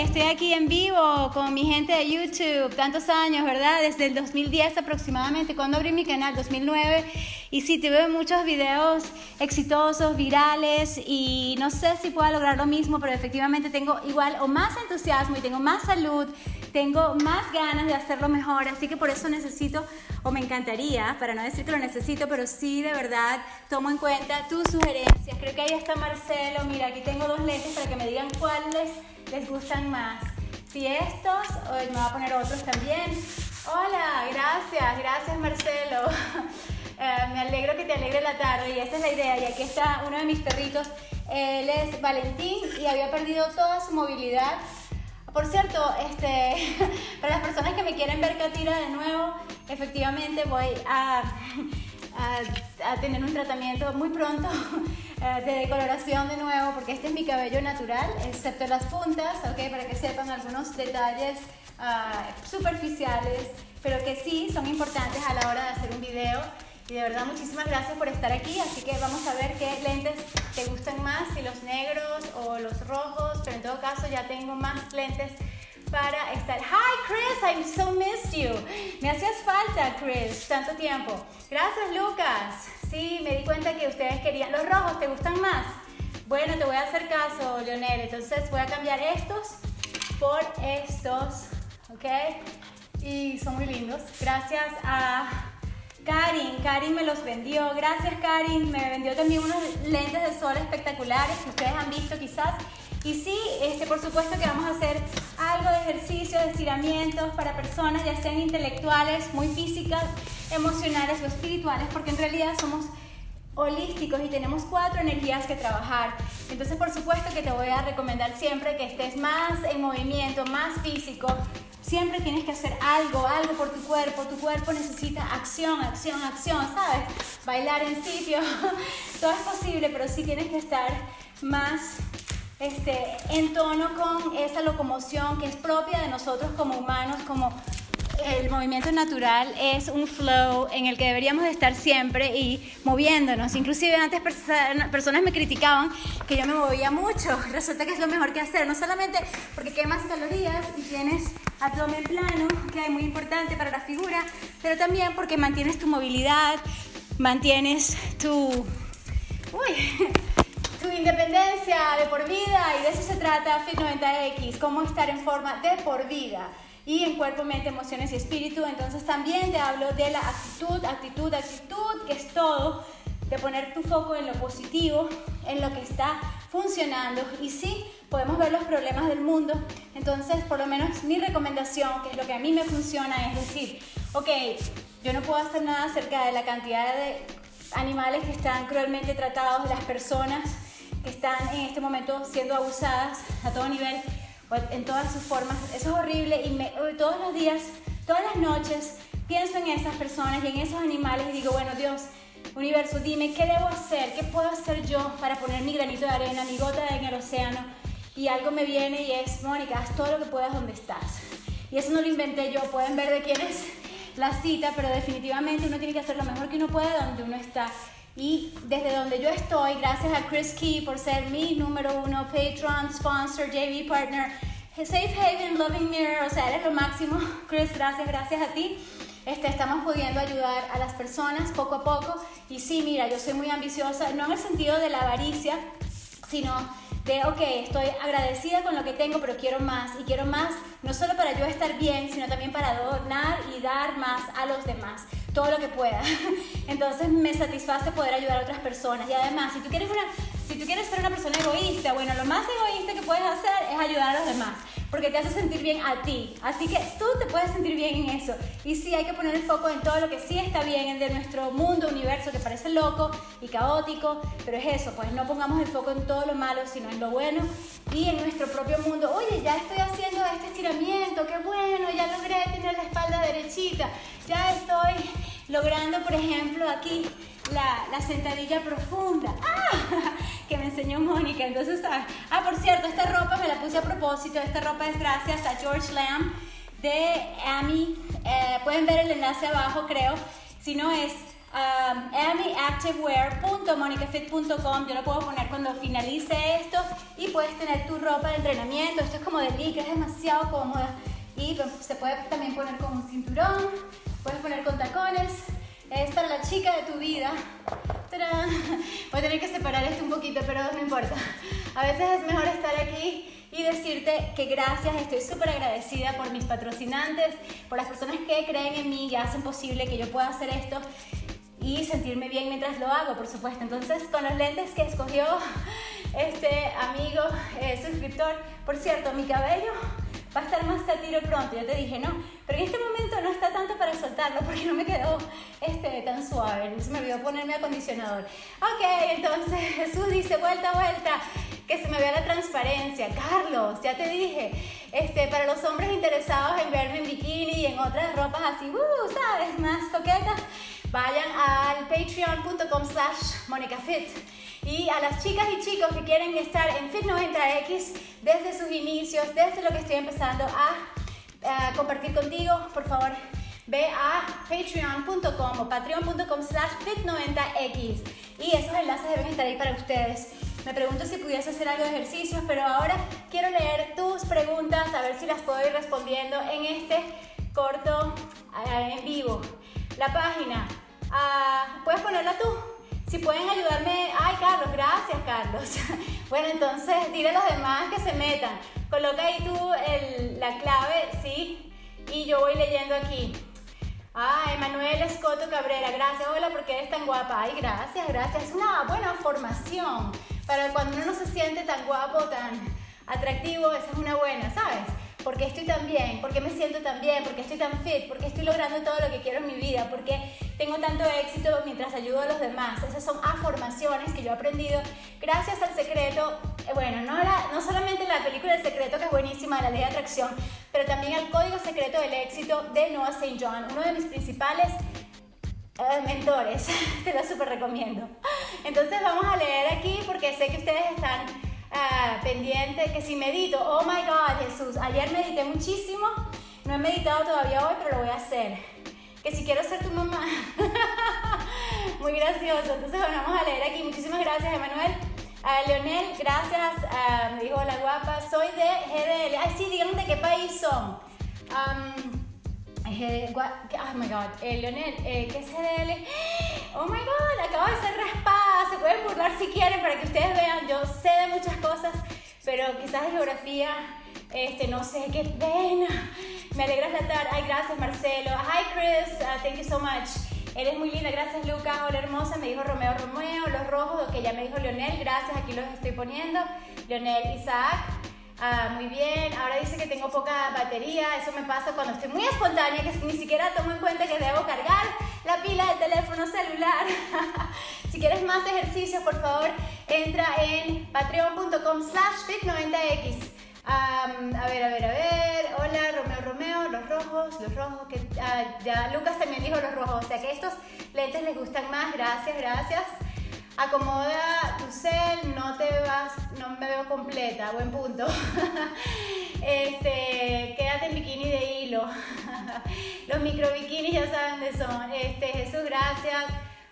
estoy aquí en vivo con mi gente de YouTube, tantos años, ¿verdad? Desde el 2010 aproximadamente, cuando abrí mi canal, 2009. Y sí, te veo muchos videos exitosos, virales, y no sé si pueda lograr lo mismo, pero efectivamente tengo igual o más entusiasmo y tengo más salud, tengo más ganas de hacerlo mejor, así que por eso necesito, o me encantaría, para no decir que lo necesito, pero sí de verdad tomo en cuenta tus sugerencias. Creo que ahí está Marcelo, mira, aquí tengo dos lentes para que me digan cuáles les gustan más. Si estos, me voy a poner otros también. Hola, gracias, gracias Marcelo. Eh, me alegro que te alegre la tarde y esa es la idea. Y aquí está uno de mis perritos, él es Valentín y había perdido toda su movilidad. Por cierto, este, para las personas que me quieren ver Catira de nuevo, efectivamente voy a, a, a tener un tratamiento muy pronto eh, de decoloración de nuevo, porque este es mi cabello natural, excepto las puntas, ¿ok? Para que sepan algunos detalles uh, superficiales, pero que sí son importantes a la hora de hacer un video. Y de verdad, muchísimas gracias por estar aquí. Así que vamos a ver qué lentes te gustan más, si los negros o los rojos, pero en todo caso ya tengo más lentes para estar. Hi Chris, I so missed you. Me hacías falta, Chris, tanto tiempo. Gracias, Lucas. Sí, me di cuenta que ustedes querían. ¿Los rojos te gustan más? Bueno, te voy a hacer caso, Leonel. Entonces voy a cambiar estos por estos, ¿ok? Y son muy lindos. Gracias a Karin. Karin me los vendió. Gracias, Karin. Me vendió también unos lentes de sol espectaculares que ustedes han visto quizás. Y sí, este, por supuesto que vamos a hacer algo de ejercicio, de estiramientos para personas ya sean intelectuales, muy físicas, emocionales o espirituales, porque en realidad somos holísticos y tenemos cuatro energías que trabajar. Entonces, por supuesto que te voy a recomendar siempre que estés más en movimiento, más físico. Siempre tienes que hacer algo, algo por tu cuerpo. Tu cuerpo necesita acción, acción, acción, ¿sabes? Bailar en sitio, todo es posible, pero sí tienes que estar más este, en tono con esa locomoción que es propia de nosotros como humanos, como el movimiento natural es un flow en el que deberíamos estar siempre y moviéndonos. Inclusive antes personas me criticaban que yo me movía mucho. Resulta que es lo mejor que hacer, no solamente porque quemas calorías y tienes abdomen plano, que es muy importante para la figura, pero también porque mantienes tu movilidad, mantienes tu... Uy, independencia de por vida y de eso se trata Fit 90X, cómo estar en forma de por vida y en cuerpo, mente, emociones y espíritu. Entonces también te hablo de la actitud, actitud, actitud, que es todo, de poner tu foco en lo positivo, en lo que está funcionando y sí, podemos ver los problemas del mundo. Entonces, por lo menos mi recomendación, que es lo que a mí me funciona, es decir, ok, yo no puedo hacer nada acerca de la cantidad de animales que están cruelmente tratados, las personas que están en este momento siendo abusadas a todo nivel, en todas sus formas. Eso es horrible y todos los días, todas las noches, pienso en esas personas y en esos animales y digo, bueno, Dios, universo, dime, ¿qué debo hacer? ¿Qué puedo hacer yo para poner mi granito de arena, mi gota en el océano? Y algo me viene y es, Mónica, haz todo lo que puedas donde estás. Y eso no lo inventé yo, pueden ver de quién es la cita, pero definitivamente uno tiene que hacer lo mejor que uno puede donde uno está. Y desde donde yo estoy, gracias a Chris Key por ser mi número uno Patreon, sponsor, JV partner, Safe Haven, Loving Mirror, o sea, eres lo máximo. Chris, gracias, gracias a ti. Este, estamos pudiendo ayudar a las personas poco a poco. Y sí, mira, yo soy muy ambiciosa, no en el sentido de la avaricia, sino de, ok, estoy agradecida con lo que tengo, pero quiero más. Y quiero más, no solo para yo estar bien, sino también para donar y dar más a los demás todo lo que pueda. Entonces me satisface poder ayudar a otras personas. Y además, si tú quieres, una, si tú quieres ser una persona egoísta, bueno, lo más egoísta que puedes hacer es ayudar a los demás, porque te hace sentir bien a ti. Así que tú te puedes sentir bien en eso. Y sí, hay que poner el foco en todo lo que sí está bien, en de nuestro mundo, universo, que parece loco y caótico, pero es eso, pues no pongamos el foco en todo lo malo, sino en lo bueno y en nuestro propio mundo. Oye, ya estoy haciendo este estiramiento, qué bueno, ya logré tener la espalda derechita, ya estoy logrando, por ejemplo, aquí la, la sentadilla profunda, ¡Ah! que me enseñó Mónica. Entonces, ah, ah, por cierto, esta ropa me la puse a propósito, esta ropa es gracias a George Lamb de Amy, eh, pueden ver el enlace abajo, creo, si no es um, amiactivewear.monicafit.com. Yo lo puedo poner cuando finalice esto y puedes tener tu ropa de entrenamiento. Esto es como de licra, es demasiado cómoda y se puede también poner con un cinturón, puedes poner con tacones. Es para la chica de tu vida. Voy a tener que separar esto un poquito, pero no importa. A veces es mejor estar aquí y decirte que gracias, estoy súper agradecida por mis patrocinantes, por las personas que creen en mí y hacen posible que yo pueda hacer esto y sentirme bien mientras lo hago, por supuesto. Entonces, con los lentes que escogió este amigo eh, suscriptor, por cierto, mi cabello va a estar más catiro pronto, ya te dije, no, pero en este momento no está tanto para soltarlo porque no me quedó este, tan suave, se me olvidó ponerme acondicionador. Ok, entonces Jesús dice, vuelta, vuelta, que se me vea la transparencia. Carlos, ya te dije, este, para los hombres interesados en verme en bikini y en otras ropas así, uh, ¿sabes? Más coquetas, vayan al patreon.com slash monicafit. Y a las chicas y chicos que quieren estar en Fit90X desde sus inicios, desde lo que estoy empezando a, compartir contigo, por favor, ve a patreon.com o patreon.com slash fit90x y esos enlaces deben estar ahí para ustedes. Me pregunto si pudiese hacer algo de ejercicios, pero ahora quiero leer tus preguntas, a ver si las puedo ir respondiendo en este corto eh, en vivo. La página, ah, ¿puedes ponerla tú? Si pueden ayudarme, ay Carlos, gracias Carlos. bueno, entonces dile a los demás que se metan. Coloca ahí tú la clave, ¿sí? Y yo voy leyendo aquí. Ah, Emanuel Escoto Cabrera, gracias, hola, porque eres tan guapa. Ay, gracias, gracias. Es una buena formación para cuando uno no se siente tan guapo, tan atractivo, esa es una buena, ¿sabes? Porque estoy tan bien, porque me siento tan bien, porque estoy tan fit, porque estoy logrando todo lo que quiero en mi vida, porque tengo tanto éxito mientras ayudo a los demás. Esas son afirmaciones que yo he aprendido gracias al secreto, eh, bueno, no, no solamente la película El secreto, que es buenísima, la ley de atracción, pero también el código secreto del éxito de Noah St. John, uno de mis principales eh, mentores, te lo súper recomiendo. Entonces vamos a leer aquí porque sé que ustedes están Ah, pendiente, que si medito, oh my God, Jesús, ayer medité muchísimo, no he meditado todavía hoy, pero lo voy a hacer. Que si quiero ser tu mamá, muy gracioso. Entonces, bueno, vamos a leer aquí. Muchísimas gracias, Emanuel. Uh, Leonel, gracias. Uh, me dijo, hola guapa, soy de GDL. Ay, sí, díganme de qué país son. Oh my god, eh, Leonel, eh, ¿qué es GDL? Oh my god, acabo de ser raspada. Se pueden burlar si quieren para que ustedes vean. Yo sé de muchas cosas, pero quizás de geografía, este, no sé, qué pena. Me alegras la tarde. Ay, gracias, Marcelo. Hi, Chris. Uh, thank you so much. Eres muy linda, gracias Lucas, hola hermosa, me dijo Romeo Romeo, los rojos, que ya me dijo Leonel, gracias, aquí los estoy poniendo, Leonel Isaac, Ah, muy bien, ahora dice que tengo poca batería, eso me pasa cuando estoy muy espontánea, que ni siquiera tomo en cuenta que debo cargar la pila del teléfono celular. si quieres más ejercicios, por favor, entra en patreon.com slash fit90x. a ver, a ver, a ver. Hola, Romeo, Romeo, los rojos, los rojos. Que, ah, ya Lucas también dijo los rojos. O sea que estos lentes les gustan más. Gracias, gracias. Acomoda tu cel, no te vas, no me veo completa, buen punto. este, quédate en bikini de hilo. Los micro bikinis ya saben de son. Este, Jesús, gracias.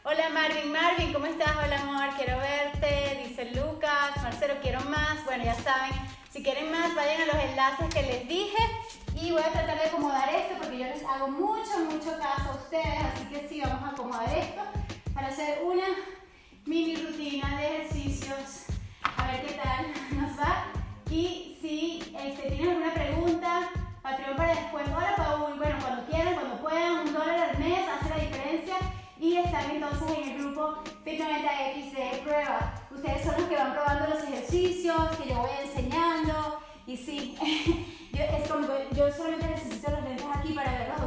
Hola Marvin, Marvin, ¿cómo estás? Hola amor, quiero verte. Dice Lucas, Marcelo, quiero más. Bueno, ya saben, si quieren más, vayan a los enlaces que les dije. Y voy a tratar de acomodar esto porque yo les hago mucho, mucho caso a ustedes. Así que sí, vamos a acomodar esto para hacer una mini rutina de ejercicios. A ver qué tal nos va. Y si este, tienes alguna pregunta, Patreon para después. Hola Paul, bueno, cuando quieran, cuando puedan, un dólar al mes hace la diferencia. Y están entonces en el grupo Fit90X de prueba. Ustedes son los que van probando los ejercicios que yo voy enseñando. Y sí, yo, solamente necesito los lentes aquí para verlos a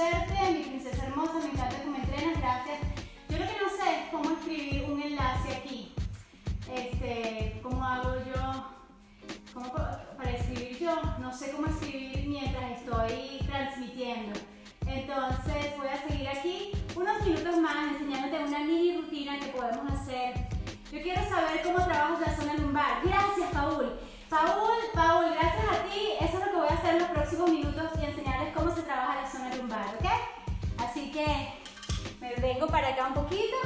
conocerte, mi princesa hermosa, me encanta que me entrenas, gracias. Yo lo que no sé es cómo escribir un enlace aquí. Este, ¿Cómo hago yo? ¿Cómo para escribir yo? No sé cómo escribir mientras estoy transmitiendo. Entonces voy a seguir aquí unos minutos más enseñándote una mini rutina que podemos hacer. Yo quiero saber cómo trabajas la zona lumbar. Gracias, Paul. Paul, Paul, gracias hacer los próximos minutos y enseñarles cómo se trabaja la zona lumbar, ¿ok? Así que me vengo para acá un poquito.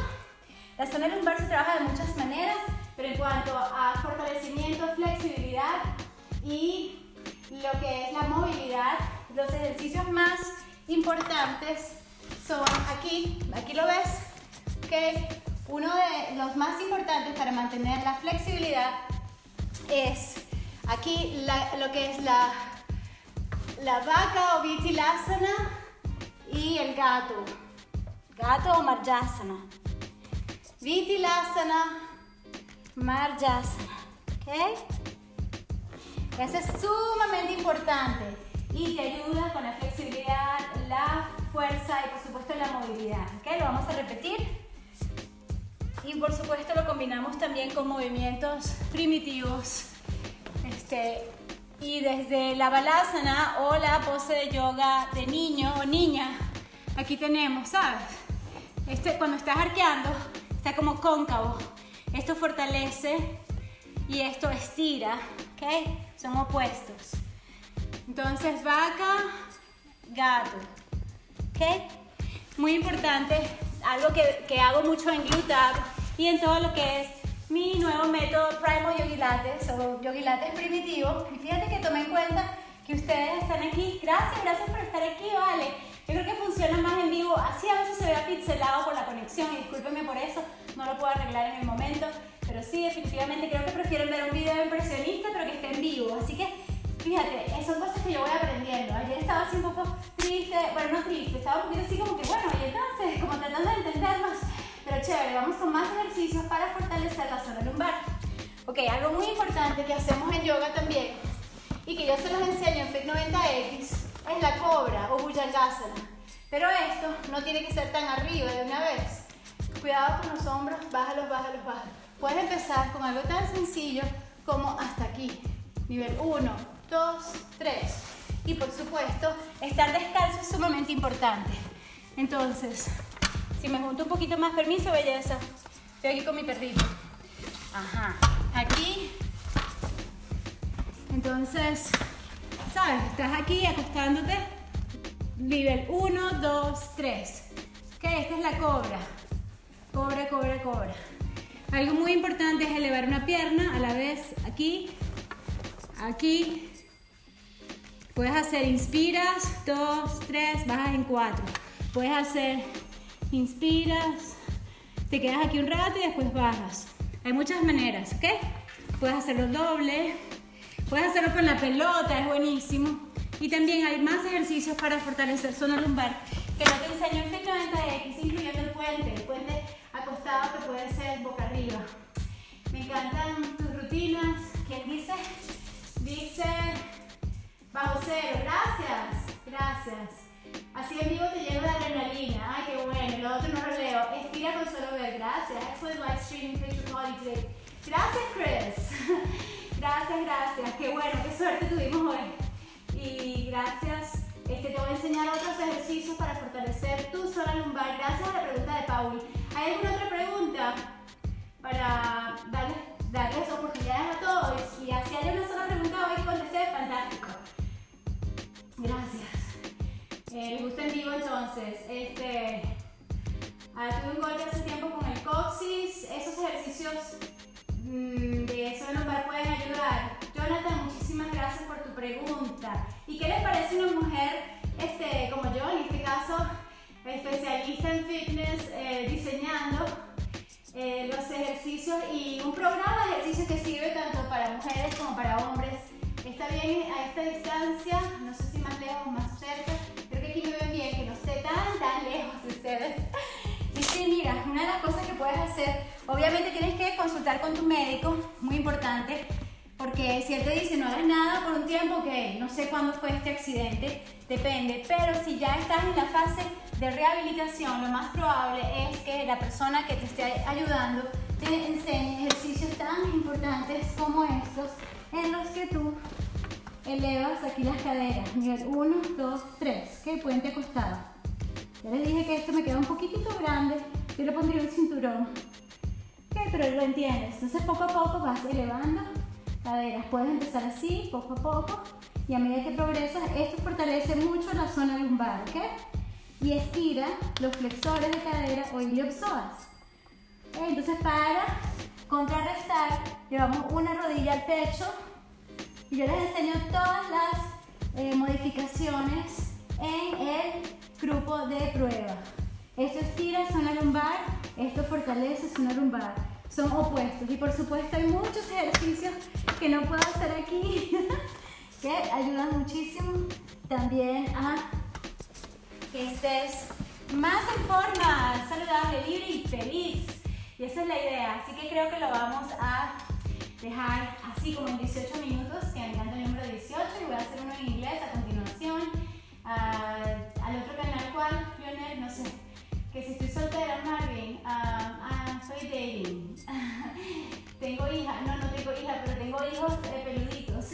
La zona lumbar se trabaja de muchas maneras, pero en cuanto a fortalecimiento, flexibilidad y lo que es la movilidad, los ejercicios más importantes son aquí, aquí lo ves, que uno de los más importantes para mantener la flexibilidad es aquí lo que es la, la vaca o vitilasana y el gato, gato o marjasana. Vitilasana, marjasana, ¿ok? Eso es sumamente importante y te ayuda con la flexibilidad, la fuerza y por supuesto la movilidad. ¿ok? Lo vamos a repetir. Y por supuesto lo combinamos también con movimientos primitivos. Este, y desde la balasana o la pose de yoga de niño o niña, aquí tenemos, ¿sabes? Este, cuando estás arqueando, está como cóncavo. Esto fortalece y esto estira, ¿ok? Son opuestos. Entonces, vaca, gato. ¿Ok? Muy importante, algo que, que hago mucho en GluTab y en todo lo que es mi nuevo método Primo Yogi Lattes o Yogi Lattes primitivo. Y fíjate que tomé en cuenta que ustedes están aquí. Gracias, gracias por estar aquí, vale. Yo creo que funciona más en vivo. Así a veces se vea pixelado por la conexión y discúlpenme por eso, no lo puedo arreglar en el momento. Pero sí, definitivamente creo que prefieren ver un video impresionista pero que esté en vivo. Así que fíjate, son cosas que yo voy aprendiendo. Ayer estaba así un poco triste, bueno, no triste, estaba un poquito así como que, bueno, y entonces, como tratando de entendernos. Pero chévere, vamos con más ejercicios para fortalecer la zona lumbar. Ok, algo muy importante que hacemos en yoga también y que yo se los enseño en Fit 90X es la cobra o Bhujangasana. Pero esto no tiene que ser tan arriba de una vez. Cuidado con los hombros, bájalos, bájalos, bájalos. Puedes empezar con algo tan sencillo como hasta aquí. Nivel 1, 2, 3. Y por supuesto, estar descalzo es sumamente importante. Entonces, si me junto un poquito más, permiso, belleza. Estoy aquí con mi perrito. Ajá. Aquí. Entonces, ¿sabes? Estás aquí acostándote. Nivel 1, 2, 3. Ok, esta es la cobra. Cobra, cobra, cobra. Algo muy importante es elevar una pierna a la vez aquí, aquí. Puedes hacer inspiras, 2, 3, bajas en 4. Puedes hacer inspiras, te quedas aquí un rato y después bajas. Hay muchas maneras, ¿ok? Puedes hacerlo doble, puedes hacerlo con la pelota, es buenísimo. Y también hay más ejercicios para fortalecer zona lumbar que no te enseño en Fit 90X, incluyendo el puente, el puente acostado que puede ser boca arriba. Me encantan tus rutinas. ¿Quién dice? Dice bajo cero. Gracias, gracias. Así en vivo te lleno de adrenalina. Ay, qué bueno. Lo otro no lo leo. Estira con solo ver. Gracias. Excellent live streaming picture quality today. Gracias, Chris. gracias, gracias. Qué bueno, qué suerte tuvimos hoy. Y gracias. Este, te voy a enseñar otros ejercicios para fortalecer tu zona lumbar. Gracias a la pregunta de Paul. ¿Hay alguna otra pregunta? Para darles, darles oportunidades a todos. Y así hay una sola pregunta hoy contesté, fantástico. Gracias. Eh, ¿Les gusta en vivo entonces? Este, tuve un golpe hace tiempo con el coxis. Esos ejercicios mmm, de lumbar pueden ayudar. Jonathan, muchísimas gracias por tu pregunta. ¿Y qué les parece una mujer este, como yo, en este caso, especialista en fitness, eh, diseñando eh, los ejercicios y un programa de ejercicios que sirve tanto para mujeres como para hombres? Está bien a esta distancia, no sé si más lejos más mira, una de las cosas que puedes hacer, obviamente tienes que consultar con tu médico, muy importante, porque si él te dice no hagas nada por un tiempo, ok, no sé cuándo fue este accidente, depende, pero si ya estás en la fase de rehabilitación, lo más probable es que la persona que te esté ayudando te enseñe ejercicios tan importantes como estos, en los que tú elevas aquí las caderas. Nivel 1, 2, 3. ¿Ok? Puente acostado. Ya les dije que esto me queda un poquitito grande. Yo le pondría un cinturón. ¿Ok? Pero lo entiendes. Entonces poco a poco vas elevando caderas. Puedes empezar así, poco a poco. Y a medida que progresas, esto fortalece mucho la zona lumbar. ¿Ok? Y estira los flexores de cadera o iliopsoas. Entonces para contrarrestar, llevamos una rodilla al pecho y yo les enseño todas las eh, modificaciones en el grupo de prueba. Esto estira zona lumbar, esto fortalece zona lumbar. Son opuestos y por supuesto hay muchos ejercicios que no puedo hacer aquí que ayudan muchísimo también a que estés más en forma, saludable, libre y feliz. Y esa es la idea. Así que creo que lo vamos a dejar así como en 18 minutos, que me encanta el número 18 y voy a hacer uno en inglés a continuación. al otro canal, ¿cuál? Lionel, no sé. Que si estoy soltera, Marvin, ah, ah, soy dating. tengo hija, no, no tengo hija, pero tengo hijos eh, peluditos.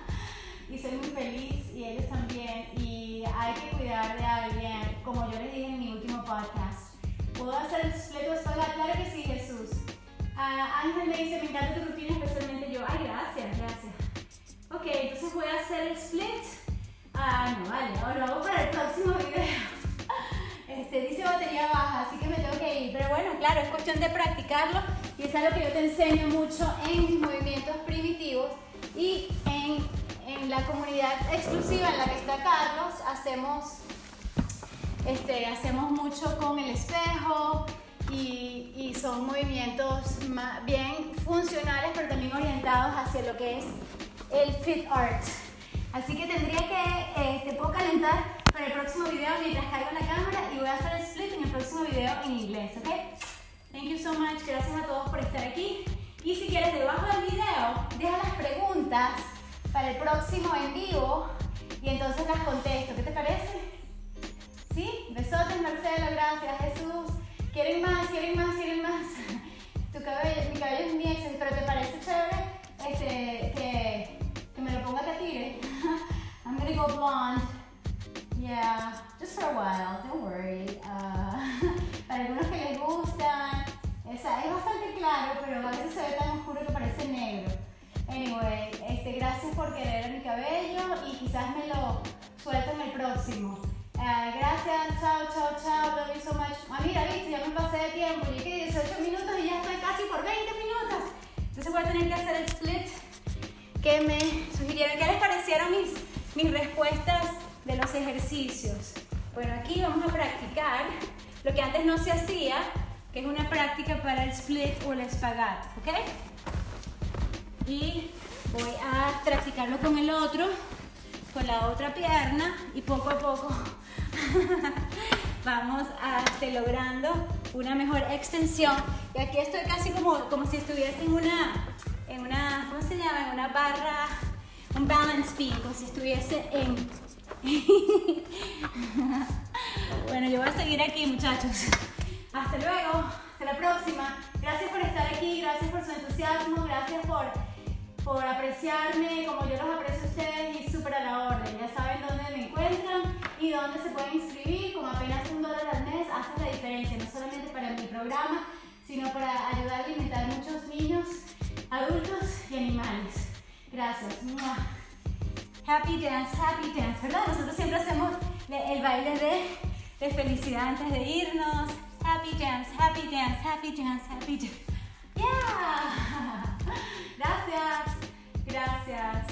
y soy muy feliz y ellos también. Y hay que cuidar de alguien, como yo les dije en mi último podcast ¿Puedo hacer el split o espalda? Claro que sí, Jesús. Uh, Ángel me dice, me encanta tu rutina, especialmente yo. Ay, gracias, gracias. Ok, entonces voy a hacer el split. Ah, no, vale, ahora lo para el próximo video. Este, dice batería baja, así que me tengo que ir. Pero bueno, claro, es cuestión de practicarlo y es algo que yo te enseño mucho en mis movimientos primitivos y en, en la comunidad exclusiva en la que está Carlos hacemos este, hacemos mucho con el espejo y, y son movimientos más bien funcionales, pero también orientados hacia lo que es el fit art. Así que tendría que, este, puedo calentar para el próximo video mientras caigo en la cámara y voy a hacer el split en el próximo video en inglés, ¿ok? Thank you so much, gracias a todos por estar aquí. Y si quieres, debajo del video, deja las preguntas para el próximo en vivo y entonces las contesto. ¿Qué te parece? ¿Sí? Besotes, Marcelo, gracias, Jesús. ¿Quieren más? ¿Quieren más? ¿Quieren más? Tu cabello, mi cabello es mi ex, pero ¿te parece chévere este, que, que me lo ponga Katire? I'm gonna go blonde. A while, don't worry. Uh, para algunos que les gustan, o sea, es bastante claro, pero a veces se ve tan oscuro que parece negro. Anyway, este, gracias por querer mi cabello y quizás me lo suelto en el próximo. Eh, gracias, chao, chao, chao, love you so much. Ah, mira, viste, ya me pasé de tiempo, llegué 18 minutos y ya estoy casi por 20 minutos. Entonces voy a tener que hacer el split que me sugirieron. ¿Qué les parecieron mis, mis respuestas de los ejercicios? Bueno, aquí vamos a practicar lo que antes no se hacía, que es una práctica para el split o el espagat, ¿ok? Y voy a practicarlo con el otro, con la otra pierna y poco a poco vamos a este, logrando una mejor extensión. Y aquí estoy casi como, como si estuviese en una, en una, ¿cómo se llama? En una barra, un balance beam, como si estuviese en... bueno, yo voy a seguir aquí, muchachos. Hasta luego, hasta la próxima. Gracias por estar aquí, gracias por su entusiasmo, gracias por, por apreciarme como yo los aprecio a ustedes y súper a la orden. Ya saben dónde me encuentran y dónde se pueden inscribir. Con apenas un dólar al mes hace la diferencia, no solamente para mi programa, sino para ayudar a alimentar muchos niños, adultos y animales. Gracias. Happy dance, happy dance, ¿verdad? Nosotros siempre hacemos el baile de, de felicidad antes de irnos. Happy dance, happy dance, happy dance, happy dance. Yeah. Gracias, gracias.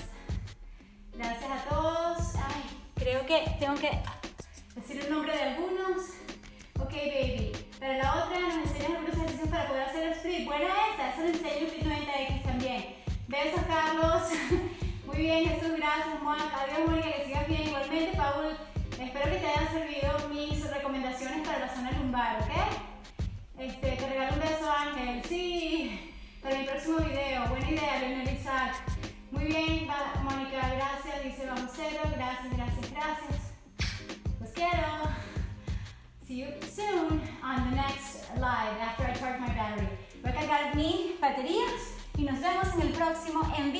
Gracias a todos. Ay. Creo que tengo que decir el nombre de algunos. Ok, baby. Para la otra nos enseñan algunos ejercicios para poder hacer el split. Buena esa, eso lo enseño en Fit 90X también. Besos, Carlos. Muy bien, Jesús, gracias, Juan. Adiós, Mónica, que sigas bien. Igualmente, Paul, espero que te hayan servido mis recomendaciones para la zona lumbar, ¿ok? Este, te regalo un beso, Ángel. Sí, para mi próximo video. Buena idea, Leonel Isaac. Muy bien, Mónica, gracias. Dice vamos cero, gracias, gracias, gracias. Los quiero. See you soon on the next live after I charge my battery. Voy a cargar mi baterías y nos vemos en el próximo en